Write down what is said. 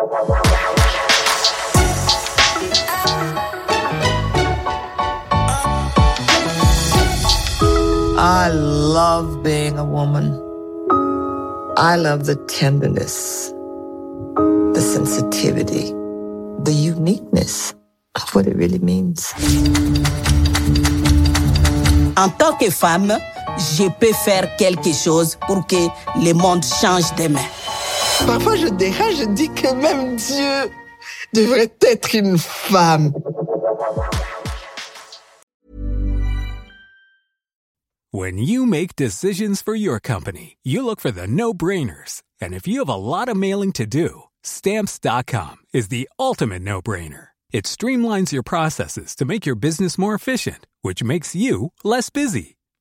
I love being a woman. I love the tenderness, the sensitivity, the uniqueness of what it really means. En tant que femme, je peux faire quelque chose pour que le monde change demain. Parfois, je dérange, je dis que même Dieu devrait être une femme. When you make decisions for your company, you look for the no brainers. And if you have a lot of mailing to do, stamps.com is the ultimate no brainer. It streamlines your processes to make your business more efficient, which makes you less busy.